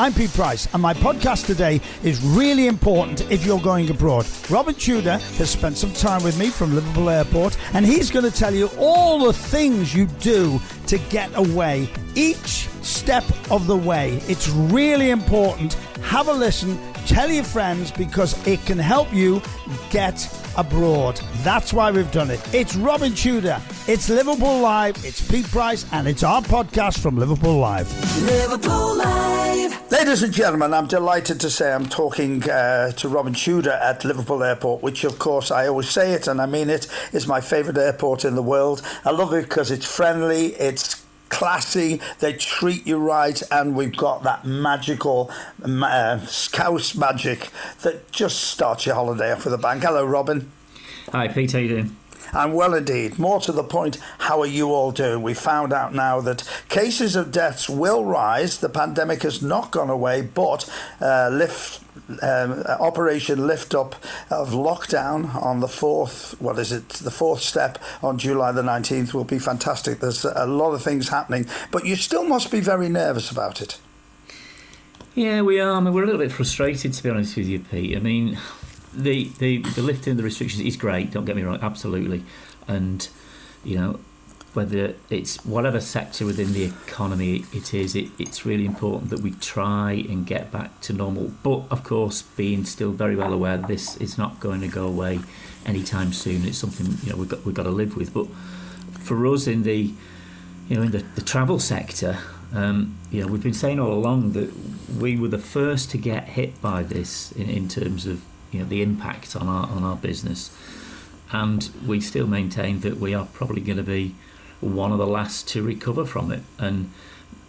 I'm Pete Price, and my podcast today is really important if you're going abroad. Robin Tudor has spent some time with me from Liverpool Airport, and he's going to tell you all the things you do to get away each step of the way. It's really important. Have a listen, tell your friends because it can help you get abroad. That's why we've done it. It's Robin Tudor, it's Liverpool Live, it's Pete Price, and it's our podcast from Liverpool Live. Liverpool Live. Ladies and gentlemen, I'm delighted to say I'm talking uh, to Robin Tudor at Liverpool Airport, which, of course, I always say it and I mean it, is my favourite airport in the world. I love it because it's friendly, it's classy, they treat you right, and we've got that magical uh, scouse magic that just starts your holiday off with a bang. Hello, Robin. Hi, Pete. How you doing? And well, indeed. More to the point, how are you all doing? We found out now that cases of deaths will rise. The pandemic has not gone away, but uh, lift um, Operation Lift Up of lockdown on the fourth, what is it, the fourth step on July the 19th will be fantastic. There's a lot of things happening, but you still must be very nervous about it. Yeah, we are. I mean, we're a little bit frustrated, to be honest with you, Pete. I mean, the, the, the lifting of the restrictions is great, don't get me wrong, absolutely. And, you know, whether it's whatever sector within the economy it is, it, it's really important that we try and get back to normal. But of course, being still very well aware this is not going to go away anytime soon. It's something you know we've got we've got to live with. But for us in the you know in the, the travel sector, um, you know we've been saying all along that we were the first to get hit by this in, in terms of you know the impact on our on our business, and we still maintain that we are probably going to be one of the last to recover from it. And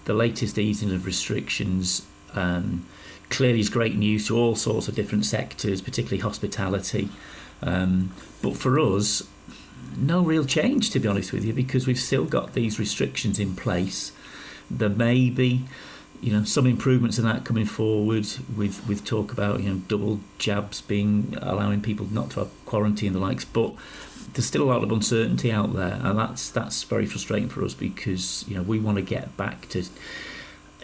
the latest easing of restrictions um, clearly is great news to all sorts of different sectors, particularly hospitality. Um, but for us, no real change, to be honest with you, because we've still got these restrictions in place. There may be, you know, some improvements in that coming forward with, with talk about, you know, double jabs being allowing people not to have quarantine and the likes. But there's still a lot of uncertainty out there, and that's that's very frustrating for us because you know we want to get back to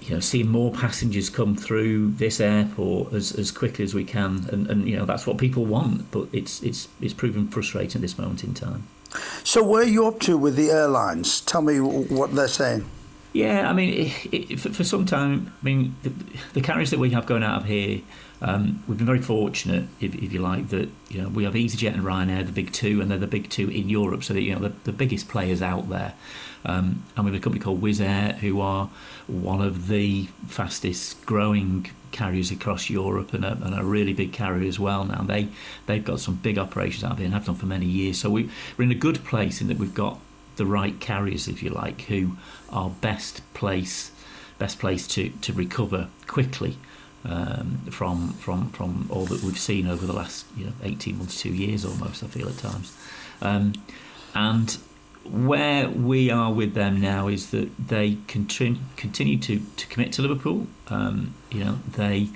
you know seeing more passengers come through this airport as, as quickly as we can, and, and you know that's what people want. But it's it's it's proven frustrating at this moment in time. So where are you up to with the airlines? Tell me what they're saying. Yeah, I mean, it, it, for, for, some time, I mean, the, the carriers that we have going out of here um, we've been very fortunate, if, if, you like, that you know we have EasyJet and Ryanair, the big two, and they're the big two in Europe, so that you know the, the biggest players out there. Um, and we have a company called Wizz Air, who are one of the fastest growing carriers across Europe and a, and a really big carrier as well. Now they they've got some big operations out of here and have done for many years. So we, we're in a good place in that we've got the right carriers, if you like, who are best place best place to to recover quickly um, from from from all that we've seen over the last you know 18 months, two years almost. I feel at times, um, and where we are with them now is that they continue continue to, to commit to Liverpool. Um, you know they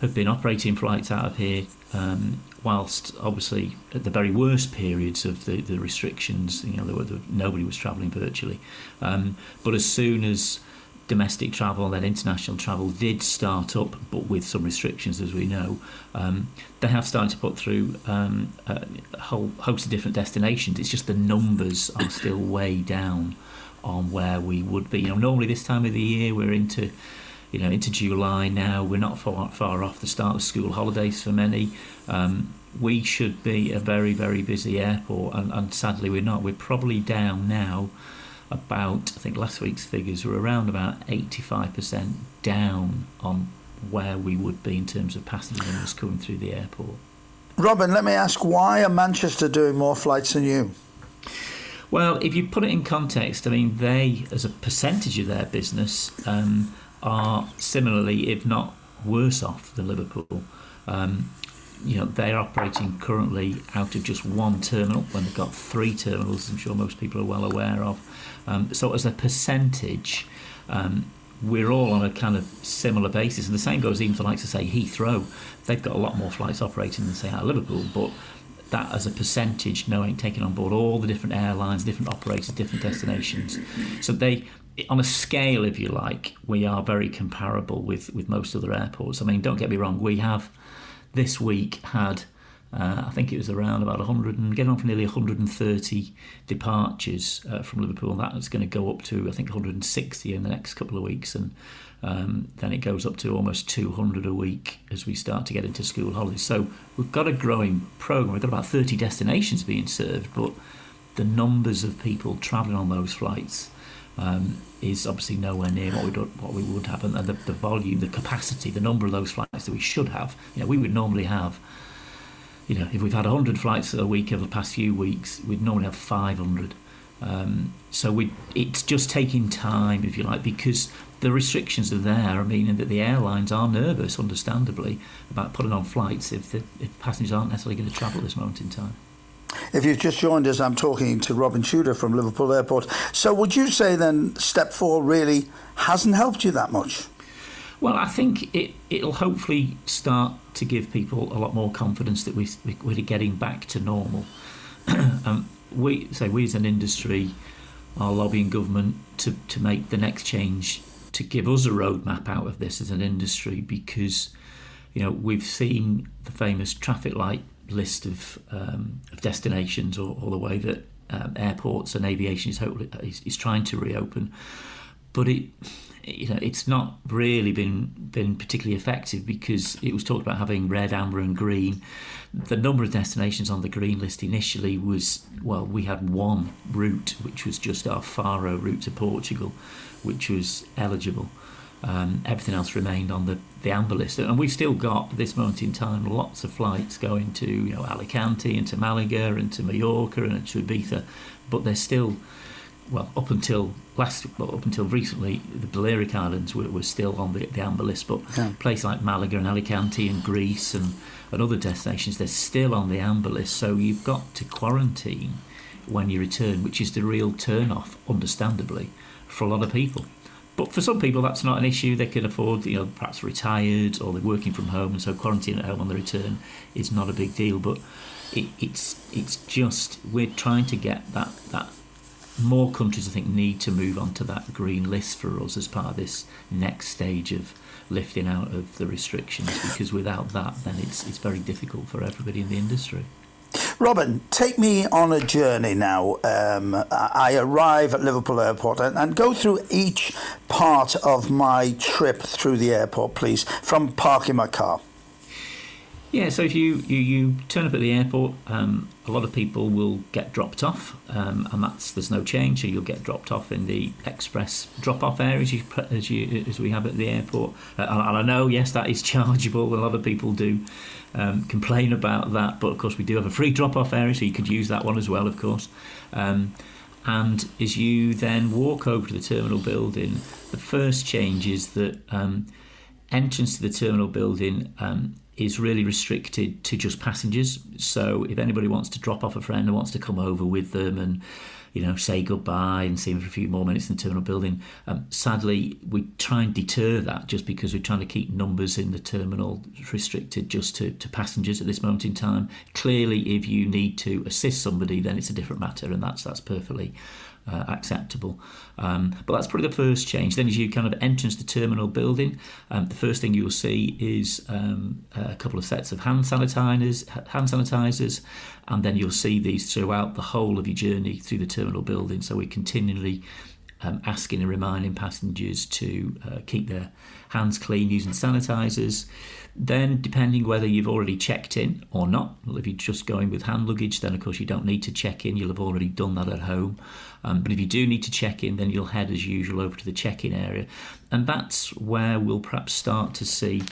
have been operating flights out of here um, whilst obviously at the very worst periods of the, the restrictions, you know, there were, there, nobody was travelling virtually. Um, but as soon as domestic travel and then international travel did start up, but with some restrictions, as we know. Um, they have started to put through um, a whole host of different destinations. It's just the numbers are still way down on where we would be. You know, normally this time of the year we're into, you know, into July now. We're not far far off the start of school holidays for many. Um, we should be a very very busy airport, and, and sadly we're not. We're probably down now about, I think last week's figures were around about 85% down on where we would be in terms of passenger numbers coming through the airport. Robin, let me ask why are Manchester doing more flights than you? Well, if you put it in context, I mean, they, as a percentage of their business, um, are similarly, if not worse off than Liverpool. Um, you know, they're operating currently out of just one terminal when they've got three terminals, I'm sure most people are well aware of. Um, so, as a percentage, um, we're all on a kind of similar basis. And the same goes even for, like to say, Heathrow. They've got a lot more flights operating than, say, out of Liverpool, but that as a percentage, knowing taking on board all the different airlines, different operators, different destinations. So they, on a scale, if you like, we are very comparable with with most other airports. I mean, don't get me wrong, we have this week had. Uh, I think it was around about 100 and getting on for nearly 130 departures uh, from Liverpool. And That's going to go up to I think 160 in the next couple of weeks, and um, then it goes up to almost 200 a week as we start to get into school holidays. So we've got a growing program. We've got about 30 destinations being served, but the numbers of people travelling on those flights um, is obviously nowhere near what we what we would have, and the, the volume, the capacity, the number of those flights that we should have. You know, we would normally have. You know, if we've had 100 flights a week over the past few weeks, we'd normally have 500. Um, so we, it's just taking time, if you like, because the restrictions are there, meaning that the airlines are nervous, understandably, about putting on flights if, the, if passengers aren't necessarily going to travel at this moment in time. If you've just joined us, I'm talking to Robin Tudor from Liverpool Airport. So, would you say then step four really hasn't helped you that much? Well, I think it, it'll hopefully start to give people a lot more confidence that we, we're getting back to normal. um, we say we as an industry are lobbying government to, to make the next change to give us a roadmap out of this as an industry because you know we've seen the famous traffic light list of, um, of destinations or, or, the way that um, airports and aviation is, is, is trying to reopen. But it you know it's not really been been particularly effective because it was talked about having red amber and green the number of destinations on the green list initially was well we had one route which was just our faro route to portugal which was eligible. Um, everything else remained on the, the amber list, and we've still got at this moment in time lots of flights going to you know Alicante and to Malaga and to Mallorca and to Ibiza, but they're still well up until last well, up until recently the Balearic Islands were, were still on the, the amber list, but yeah. places like Malaga and Alicante and Greece and, and other destinations they're still on the amber list. So you've got to quarantine when you return, which is the real turn off, understandably for a lot of people. But for some people, that's not an issue. They can afford, you know, perhaps retired or they're working from home, and so quarantine at home on the return is not a big deal. But it, it's it's just we're trying to get that that more countries, I think, need to move onto that green list for us as part of this next stage of lifting out of the restrictions. Because without that, then it's it's very difficult for everybody in the industry. Robin, take me on a journey now. Um, I arrive at Liverpool Airport and, and, go through each part of my trip through the airport, please, from parking my car. Yeah, so if you, you, you turn up at the airport, um, a lot of people will get dropped off, um, and that's there's no change. So you'll get dropped off in the express drop-off areas as, as, you, as we have at the airport. Uh, and, I know, yes, that is chargeable. A lot of people do um, complain about that, but of course we do have a free drop-off area, so you could use that one as well, of course. Um, and as you then walk over to the terminal building, the first change is that um, entrance to the terminal building um, is really restricted to just passengers. So if anybody wants to drop off a friend and wants to come over with them and you know say goodbye and see them for a few more minutes in the terminal building, um, sadly we try and deter that just because we're trying to keep numbers in the terminal restricted just to, to passengers at this moment in time. Clearly, if you need to assist somebody, then it's a different matter, and that's that's perfectly uh, acceptable. Um, but that's probably the first change. Then, as you kind of enter into the terminal building, um, the first thing you'll see is um, a couple of sets of hand sanitizers, hand sanitizers, and then you'll see these throughout the whole of your journey through the terminal building. So we're continually um, asking and reminding passengers to uh, keep their hands clean using sanitizers. Then, depending whether you've already checked in or not, well, if you're just going with hand luggage, then of course you don't need to check in, you'll have already done that at home. Um, but if you do need to check in, then you'll head as usual over to the check in area. And that's where we'll perhaps start to see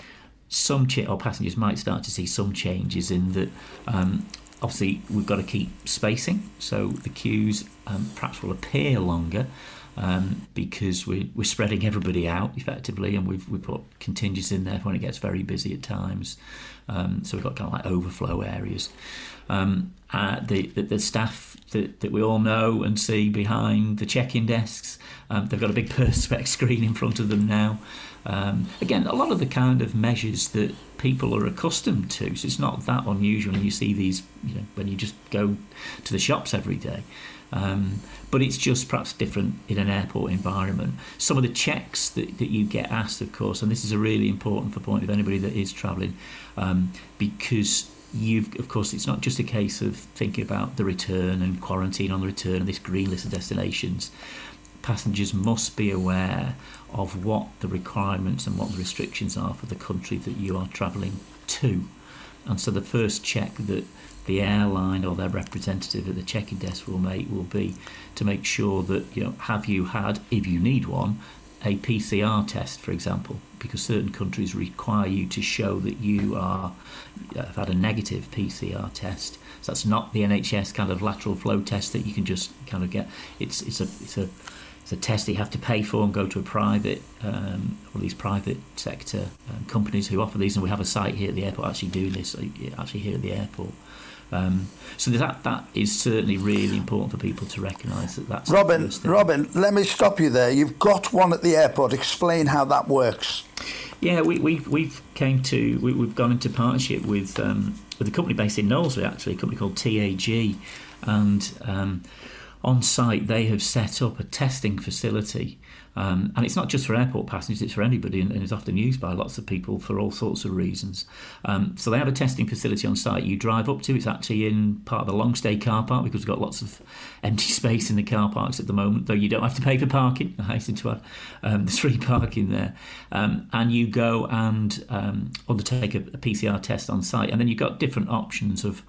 some, ch- or passengers might start to see some changes in that um, obviously we've got to keep spacing, so the queues um, perhaps will appear longer. Um, because we, we're spreading everybody out effectively, and we've we put contingents in there when it gets very busy at times. Um, so we've got kind of like overflow areas. Um, uh, the, the, the staff that, that we all know and see behind the check-in desks, um, they've got a big perspex screen in front of them now. Um, again, a lot of the kind of measures that people are accustomed to. So it's not that unusual you see these, you know, when you just go to the shops every day. Um, but it's just perhaps different in an airport environment. Some of the checks that, that you get asked, of course, and this is a really important for point of anybody that is travelling, um, because you've of course it's not just a case of thinking about the return and quarantine on the return and this green list of destinations passengers must be aware of what the requirements and what the restrictions are for the country that you are travelling to and so the first check that the airline or their representative at the check-in desk will make will be to make sure that you know have you had if you need one a PCR test for example because certain countries require you to show that you are have had a negative PCR test. So that's not the NHS kind of lateral flow test that you can just kind of get. It's it's a it's a it's a test that you have to pay for and go to a private um, or these private sector um, companies who offer these. And we have a site here at the airport actually doing this actually here at the airport um, so that that is certainly really important for people to recognise that that's Robin. Robin, let me stop you there. You've got one at the airport. Explain how that works. Yeah, we we we've came to we, we've gone into partnership with um, with a company based in Knowsley, actually, a company called TAG, and um, on site they have set up a testing facility um, and it's not just for airport passengers, it's for anybody and, and it's often used by lots of people for all sorts of reasons. Um, so they have a testing facility on site you drive up to. It's actually in part of the long stay car park because we've got lots of empty space in the car parks at the moment, though you don't have to pay for parking. I hasten to add, um, there's free parking there. Um, and you go and um, undertake a, a PCR test on site. And then you've got different options of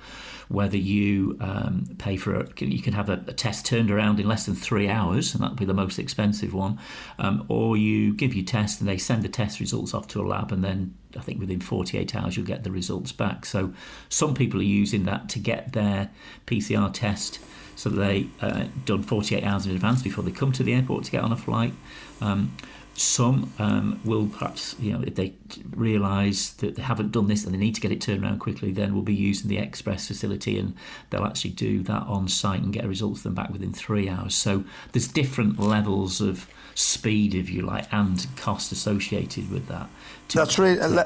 whether you um, pay for a, you can have a, a, test turned around in less than three hours, and that'll be the most expensive one, um, or you give your test and they send the test results off to a lab, and then I think within 48 hours you'll get the results back. So some people are using that to get their PCR test so they uh, done 48 hours in advance before they come to the airport to get on a flight. Um, some um, will perhaps, you know, if they realise that they haven't done this and they need to get it turned around quickly, then we'll be using the express facility and they'll actually do that on site and get a results of them back within three hours. So there's different levels of speed, if you like, and cost associated with that. That's really uh,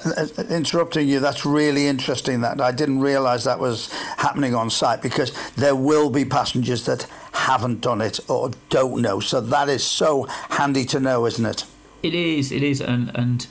interrupting you. That's really interesting. That I didn't realise that was happening on site because there will be passengers that haven't done it or don't know. So that is so handy to know, isn't it? It is. It is, and and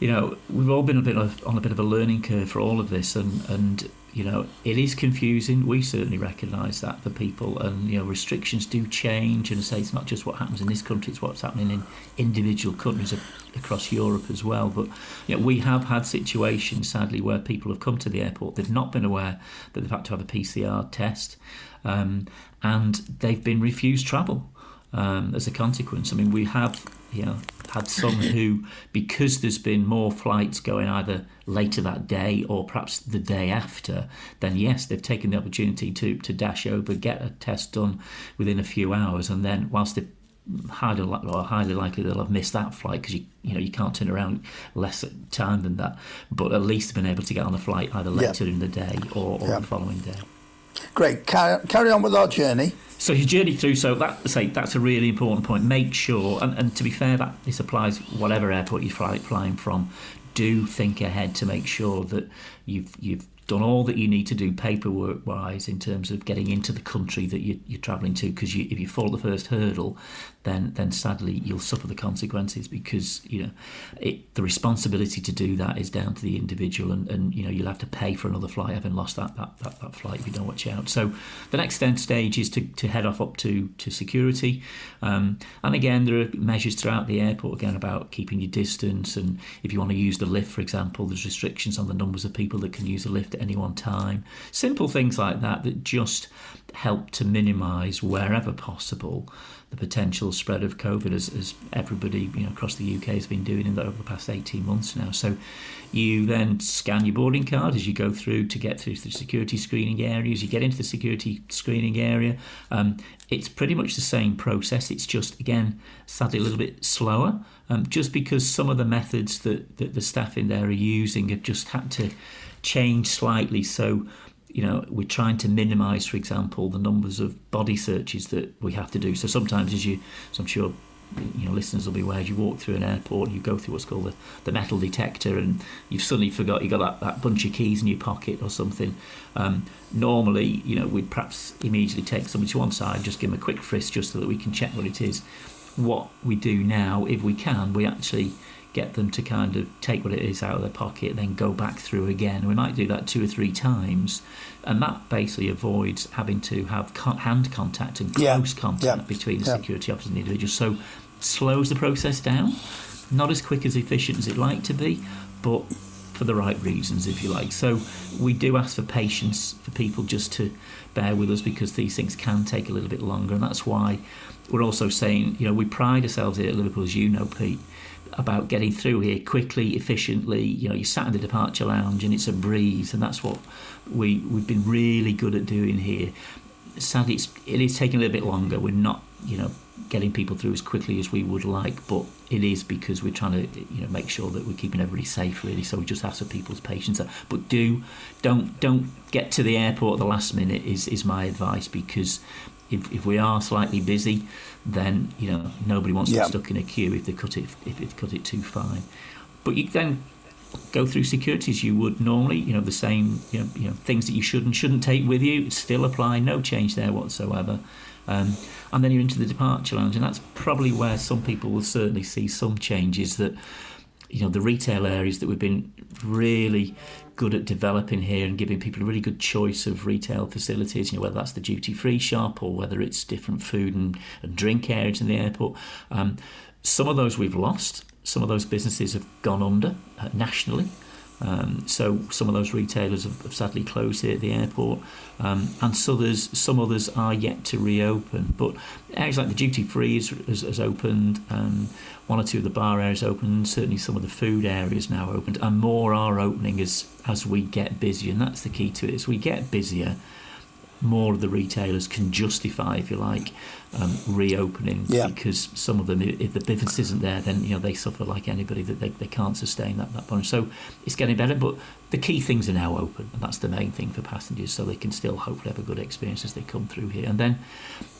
you know we've all been a bit of, on a bit of a learning curve for all of this, and and you know it is confusing. We certainly recognise that for people, and you know restrictions do change, and say it's not just what happens in this country; it's what's happening in individual countries across Europe as well. But you know, we have had situations, sadly, where people have come to the airport, they've not been aware that they've had to have a PCR test, um, and they've been refused travel um, as a consequence. I mean, we have you know had some who, because there's been more flights going either later that day or perhaps the day after, then yes, they've taken the opportunity to to dash over, get a test done within a few hours, and then whilst they highly or highly likely they'll have missed that flight because you you know you can't turn around less time than that. But at least been able to get on the flight either later in the day or, or the following day. Great. Carry, carry on with our journey. So your journey through, so that say that's a really important point. Make sure, and, and to be fair, that this applies whatever airport you're fly, flying from. Do think ahead to make sure that you've you've done all that you need to do paperwork wise in terms of getting into the country that you, are travelling to because you, if you fall the first hurdle then then sadly you'll suffer the consequences because you know it, the responsibility to do that is down to the individual and, and you know you'll have to pay for another flight having lost that, that, that, that flight if you don't watch out. So the next stage is to, to head off up to, to security. Um, and again there are measures throughout the airport again about keeping your distance and if you want to use the lift for example there's restrictions on the numbers of people that can use a lift at any one time. Simple things like that that just help to minimize wherever possible the potential spread of COVID as, as everybody you know across the UK has been doing in the, over the past 18 months now. So you then scan your boarding card as you go through to get through the security screening areas. You get into the security screening area. Um, it's pretty much the same process. It's just again sadly a little bit slower, um, just because some of the methods that, that the staff in there are using have just had to change slightly. So you know, we're trying to minimise, for example, the numbers of body searches that we have to do. So sometimes, as you, as I'm sure you know, listeners will be aware, you walk through an airport and you go through what's called the, the metal detector, and you've suddenly forgot you got that, that bunch of keys in your pocket or something. Um, normally, you know, we'd perhaps immediately take somebody to one side, just give them a quick frisk, just so that we can check what it is. What we do now, if we can, we actually get them to kind of take what it is out of their pocket and then go back through again. We might do that two or three times, and that basically avoids having to have hand contact and close yeah. contact yeah. between the yeah. security officer and the individual. So slows the process down. Not as quick as efficient as it like to be, but for the right reasons, if you like. So we do ask for patience for people just to bear with us because these things can take a little bit longer, and that's why we're also saying, you know, we pride ourselves here at Liverpool, as you know, Pete, about getting through here quickly, efficiently. You know, you sat in the departure lounge and it's a breeze, and that's what we we've been really good at doing here. Sadly, it's, it is taking a little bit longer. We're not, you know, getting people through as quickly as we would like, but it is because we're trying to, you know, make sure that we're keeping everybody safe. Really, so we just ask for people's patience. But do don't don't get to the airport at the last minute. Is is my advice because if, if we are slightly busy, then you know nobody wants to be stuck in a queue if they cut it if they cut it too fine. But you then go through securities you would normally. You know the same you know, you know things that you should and shouldn't take with you still apply. No change there whatsoever. Um, and then you're into the departure lounge, and that's probably where some people will certainly see some changes that you know the retail areas that we've been really good at developing here and giving people a really good choice of retail facilities, you know, whether that's the duty free shop or whether it's different food and, and drink areas in the airport. Um, some of those we've lost, some of those businesses have gone under uh, nationally. Um, so some of those retailers have, have sadly closed here at the airport, um, and so there's some others are yet to reopen. But areas like the duty free has, has, opened, um, one or two of the bar areas opened, certainly some of the food areas now opened, and more are opening as as we get busier. And that's the key to it: as we get busier, more of the retailers can justify, if you like, um, reopening yeah. because some of them, if the business isn't there, then you know they suffer like anybody that they, they can't sustain that that point. So it's getting better, but the key things are now open, and that's the main thing for passengers, so they can still hopefully have a good experience as they come through here. And then,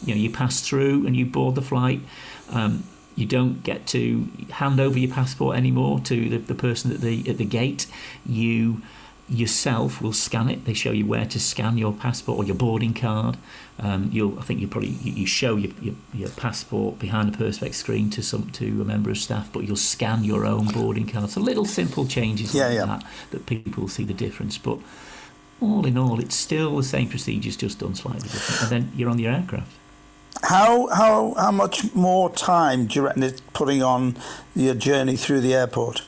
you know, you pass through and you board the flight. Um, you don't get to hand over your passport anymore to the, the person at the at the gate. You yourself will scan it. They show you where to scan your passport or your boarding card. Um, you'll, I think you probably you show your, your, your, passport behind a perspex screen to some to a member of staff, but you'll scan your own boarding card. So little simple changes yeah, like yeah. that that people see the difference. But all in all, it's still the same procedures, just done slightly different. And then you're on your aircraft. How how how much more time do you reckon it's putting on your journey through the airport?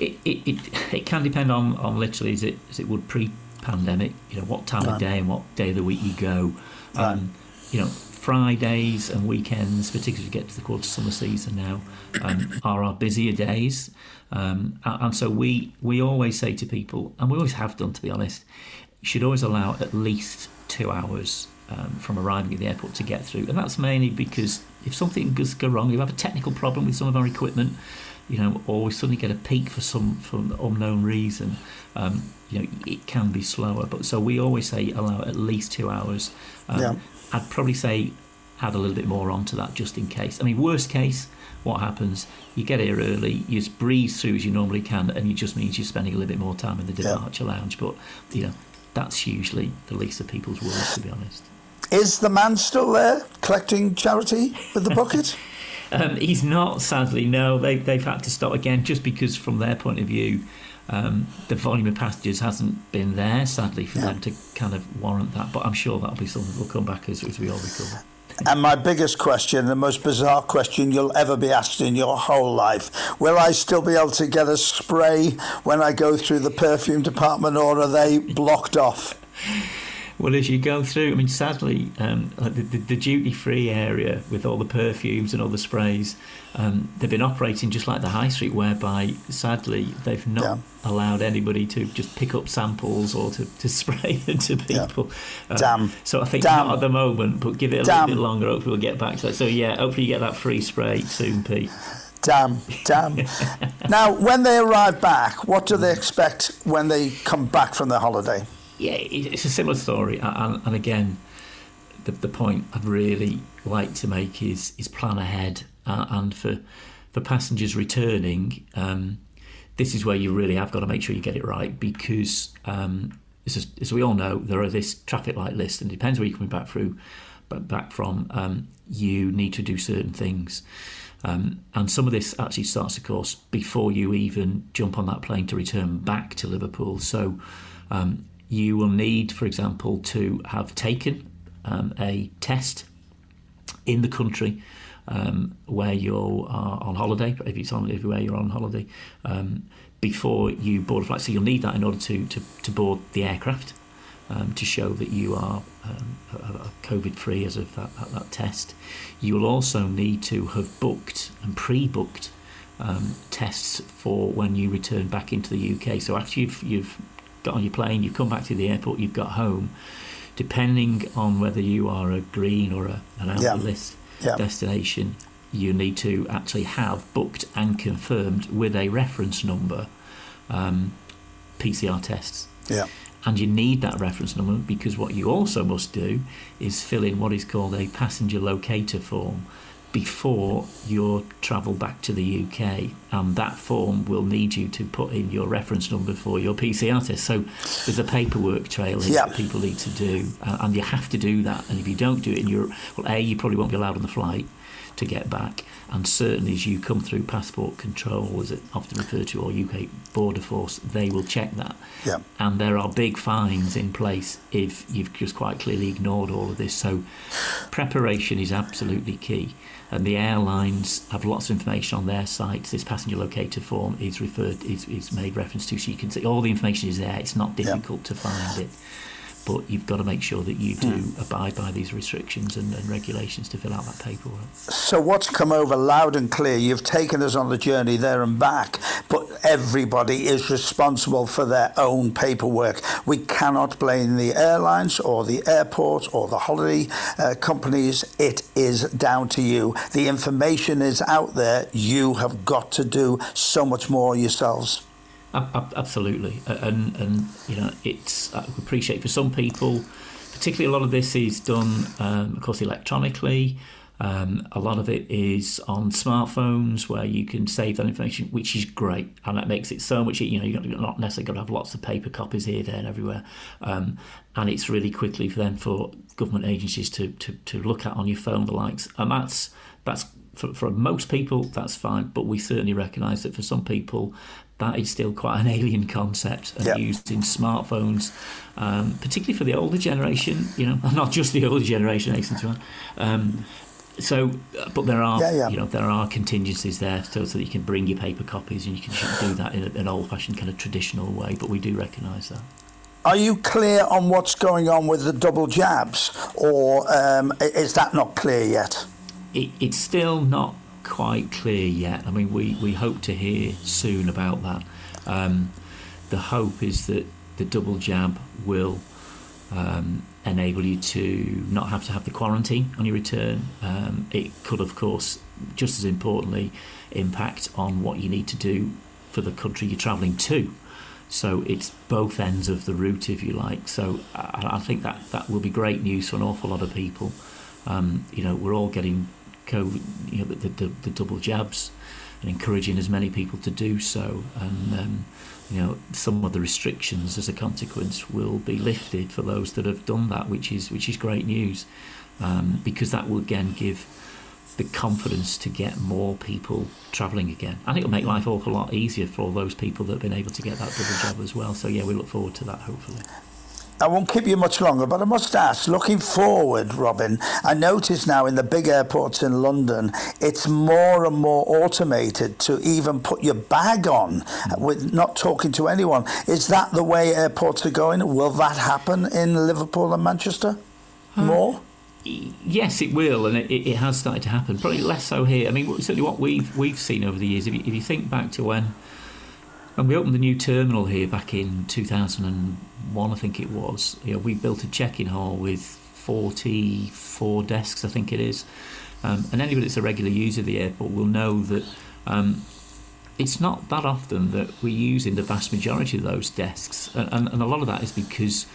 it, it, it, it can depend on, on literally as it as it would pre pandemic. You know what time right. of day and what day of the week you go. Right. Um, you know Fridays and weekends, particularly as we get to the quarter summer season now, um, are our busier days. Um, and so we we always say to people, and we always have done to be honest, you should always allow at least two hours um, from arriving at the airport to get through. And that's mainly because if something does go wrong, you have a technical problem with some of our equipment, you know, or we suddenly get a peak for some for unknown reason, um, you know, it can be slower. But so we always say allow at least two hours. Um, yeah. I'd probably say add a little bit more onto that just in case. I mean, worst case, what happens? You get here early, you just breeze through as you normally can, and it just means you're spending a little bit more time in the departure yeah. lounge. But you know, that's usually the least of people's worries, to be honest. Is the man still there collecting charity with the bucket? Um, he's not, sadly. No, they, they've had to stop again just because, from their point of view, um, the volume of passengers hasn't been there, sadly, for yeah. them to kind of warrant that. But I'm sure that'll be something that'll come back as, as we all recover. And my biggest question, the most bizarre question you'll ever be asked in your whole life will I still be able to get a spray when I go through the perfume department, or are they blocked off? Well, as you go through, I mean, sadly, um, the, the, the duty free area with all the perfumes and all the sprays, um, they've been operating just like the high street, whereby sadly they've not yeah. allowed anybody to just pick up samples or to, to spray them to people. Yeah. Uh, Damn. So I think Damn. not at the moment, but give it a Damn. little bit longer. Hopefully, we'll get back to that. So, yeah, hopefully, you get that free spray soon, Pete. Damn, damn. now, when they arrive back, what do they expect when they come back from their holiday? Yeah, it's a similar story. And, and again, the, the point I'd really like to make is, is plan ahead. Uh, and for, for passengers returning, um, this is where you really have got to make sure you get it right because, um, as, as we all know, there are this traffic light list, and it depends where you're coming back through, but back from. Um, you need to do certain things. Um, and some of this actually starts, of course, before you even jump on that plane to return back to Liverpool. So um, you will need, for example, to have taken um, a test in the country um, where you are on holiday, if it's on everywhere you're on holiday, um, before you board a flight. So you'll need that in order to, to, to board the aircraft um, to show that you are um, COVID free as of that, that, that, test. You will also need to have booked and pre booked um, tests for when you return back into the UK. So after you've, you've got on your plane, you've come back to the airport, you've got home, depending on whether you are a green or a, an amber yeah. list yeah. destination, you need to actually have booked and confirmed with a reference number um, PCR tests. Yeah and you need that reference number because what you also must do is fill in what is called a passenger locator form before your travel back to the UK, and that form will need you to put in your reference number for your PCR test. So there's a paperwork trail here that people need to do, and you have to do that. And if you don't do it, in you're well, a you probably won't be allowed on the flight to get back, and certainly as you come through passport control, as it often referred to, or UK Border Force, they will check that. Yeah. And there are big fines in place if you've just quite clearly ignored all of this. So preparation is absolutely key. And the airlines have lots of information on their sites. This passenger locator form is referred is, is made reference to, so you can see all the information is there. It's not difficult yeah. to find it but you've got to make sure that you do mm. abide by these restrictions and, and, regulations to fill out that paperwork. So, what's come over loud and clear? You've taken us on the journey there and back, but everybody is responsible for their own paperwork. We cannot blame the airlines or the airport or the holiday uh, companies. It is down to you. The information is out there. You have got to do so much more yourselves. Absolutely, and and you know it's I appreciate for some people, particularly a lot of this is done, um, of course, electronically. Um, a lot of it is on smartphones where you can save that information, which is great, and that makes it so much. You know, you're not necessarily going to have lots of paper copies here, there, and everywhere, um, and it's really quickly for them for government agencies to, to to look at on your phone the likes, and that's that's for, for most people that's fine, but we certainly recognise that for some people that is still quite an alien concept and yep. used in smartphones, um, particularly for the older generation. You know, not just the older generation, to um, so, but there are yeah, yeah. you know there are contingencies there so, so that you can bring your paper copies and you can do that in an old-fashioned kind of traditional way. But we do recognise that. Are you clear on what's going on with the double jabs, or um, is that not clear yet? It, it's still not quite clear yet. I mean, we, we hope to hear soon about that. Um, the hope is that the double jab will um, enable you to not have to have the quarantine on your return. Um, it could, of course, just as importantly, impact on what you need to do for the country you're travelling to. So it's both ends of the route, if you like. So I, I think that that will be great news for an awful lot of people. Um, you know, we're all getting COVID, you know, the, the, the double jabs and encouraging as many people to do so. And um, you know, some of the restrictions as a consequence will be lifted for those that have done that, which is which is great news, um, because that will again give the confidence to get more people travelling again. And it'll make life awful lot easier for all those people that have been able to get that double jab as well. So yeah, we look forward to that hopefully. I won't keep you much longer, but I must ask, looking forward, Robin, I notice now in the big airports in London, it's more and more automated to even put your bag on with not talking to anyone. Is that the way airports are going? Will that happen in Liverpool and Manchester? Hmm. More? Yes, it will, and it, it has started to happen. Probably less so here. I mean, certainly what we've we've seen over the years. If you, if you think back to when when we opened the new terminal here back in 2001, I think it was. You know, we built a check-in hall with 44 desks, I think it is. Um, and anybody that's a regular user of the airport will know that um, it's not that often that we're using the vast majority of those desks, and, and, and a lot of that is because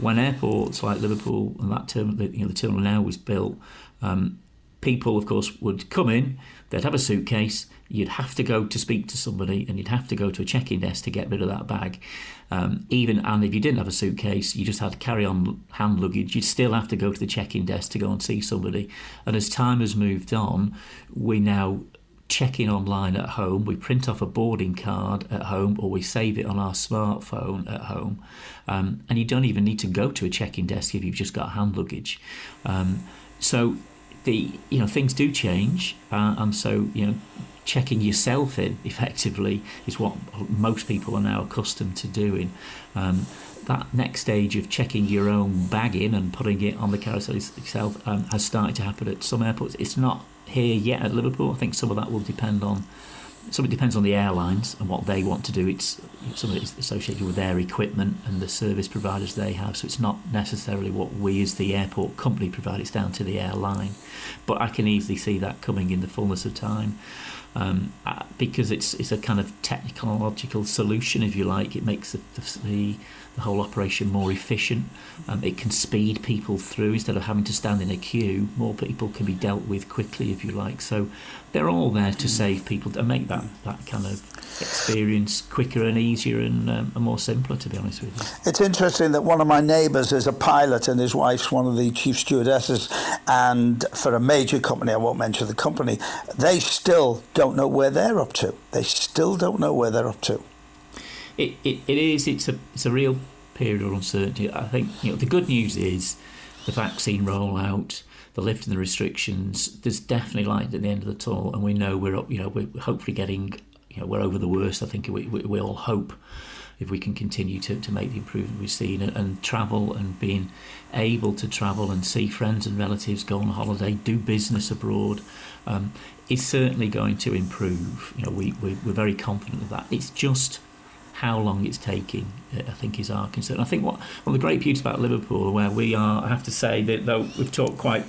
when airports like Liverpool and that terminal, you know, the terminal now was built, um, people, of course, would come in, they'd have a suitcase, you'd have to go to speak to somebody, and you'd have to go to a check-in desk to get rid of that bag. Um, even and if you didn't have a suitcase, you just had to carry on hand luggage. You'd still have to go to the check-in desk to go and see somebody. And as time has moved on, we now check in online at home, we print off a boarding card at home, or we save it on our smartphone at home. Um, and you don't even need to go to a check in desk if you've just got hand luggage. Um, so the you know things do change, uh, and so you know checking yourself in effectively is what most people are now accustomed to doing. Um, that next stage of checking your own bag in and putting it on the carousel itself um, has started to happen at some airports. It's not here yet at Liverpool. I think some of that will depend on of it depends on the airlines and what they want to do. It's some of it is associated with their equipment and the service providers they have. So it's not necessarily what we as the airport company provide. It's down to the airline. But I can easily see that coming in the fullness of time. Um, uh, because it's it's a kind of technological solution, if you like. It makes the, the, the whole operation more efficient. Um, it can speed people through instead of having to stand in a queue. More people can be dealt with quickly, if you like. So they're all there to save people and make that, that kind of experience quicker and easier and, um, and more simpler, to be honest with you. It's interesting that one of my neighbours is a pilot and his wife's one of the chief stewardesses. And for a major company, I won't mention the company, they still don't know where they're up to. They still don't know where they're up to it, it, it is it's a it's a real period of uncertainty. I think you know the good news is the vaccine rollout, the lifting the restrictions. There's definitely light at the end of the tunnel, and we know we're. You know we're hopefully getting you know we're over the worst. I think we we, we all hope if we can continue to, to make the improvement we've seen and, and travel and being able to travel and see friends and relatives, go on holiday, do business abroad, um, is certainly going to improve. You know, we, we, we're very confident of that. It's just how long it's taking, uh, I think, is our concern. I think what one of the great beauties about Liverpool, where we are, I have to say that though we've talked quite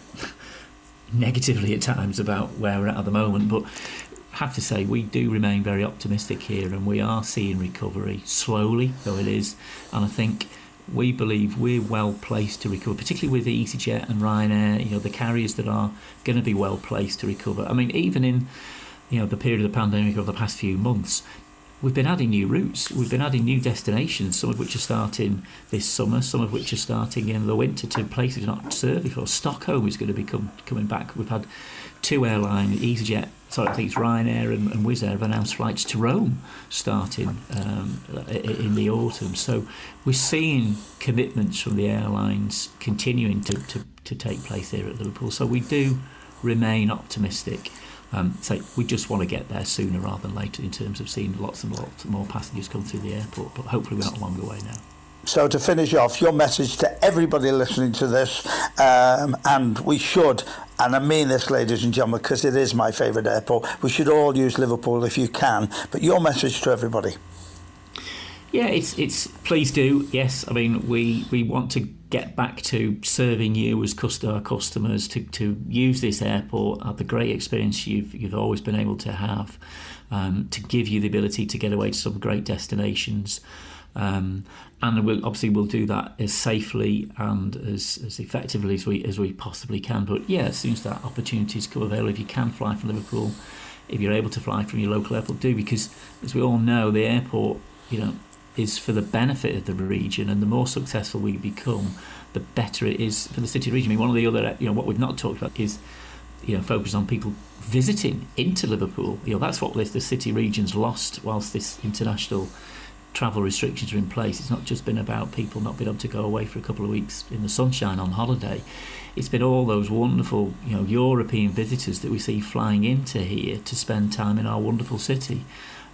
negatively at times about where we're at at the moment, but I have to say we do remain very optimistic here, and we are seeing recovery slowly, though it is, and I think we believe we're well placed to recover, particularly with EasyJet and Ryanair, you know, the carriers that are going to be well placed to recover. I mean, even in you know the period of the pandemic over the past few months, we've been adding new routes, we've been adding new destinations, some of which are starting this summer, some of which are starting in the winter to places not served before. Stockholm is going to be come, coming back. We've had two airlines, EasyJet, sorry, I think it's Ryanair and, and Wizz Air have announced flights to Rome starting um, in the autumn. So we're seeing commitments from the airlines continuing to, to, to take place here at Liverpool. So we do remain optimistic. Um, so we just want to get there sooner rather than later in terms of seeing lots and lots more passengers come through the airport. But hopefully we're not a long way now. So to finish off, your message to everybody listening to this, um, and we should, and I mean this, ladies and gentlemen, because it is my favourite airport. We should all use Liverpool if you can. But your message to everybody. Yeah, it's it's please do. Yes, I mean we we want to get back to serving you as our customers to, to use this airport, have the great experience you've you've always been able to have, um, to give you the ability to get away to some great destinations. Um, and we'll, obviously we'll do that as safely and as, as effectively as we as we possibly can. But yeah, as soon as that opportunities come available, if you can fly from Liverpool, if you're able to fly from your local airport, do because as we all know, the airport, you know, is for the benefit of the region, and the more successful we become, the better it is for the city region. I mean, one of the other, you know, what we've not talked about is, you know, focus on people visiting into Liverpool. You know, that's what the city region's lost whilst this international travel restrictions are in place, it's not just been about people not being able to go away for a couple of weeks in the sunshine on holiday. It's been all those wonderful, you know, European visitors that we see flying into here to spend time in our wonderful city.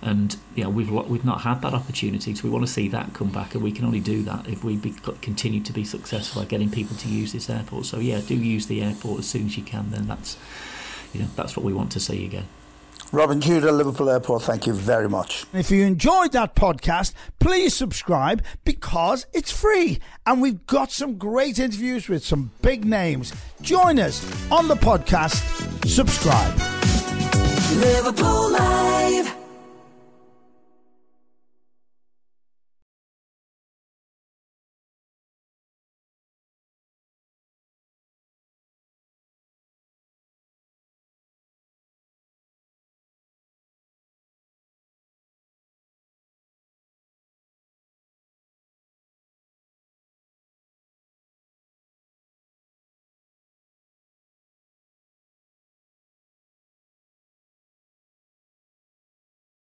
And you know, we've we've not had that opportunity, so we want to see that come back, and we can only do that if we be, continue to be successful at getting people to use this airport. So yeah, do use the airport as soon as you can. Then that's you know that's what we want to see again. Robin Tudor, Liverpool Airport, thank you very much. If you enjoyed that podcast, please subscribe because it's free. And we've got some great interviews with some big names. Join us on the podcast. Subscribe. Liverpool Live.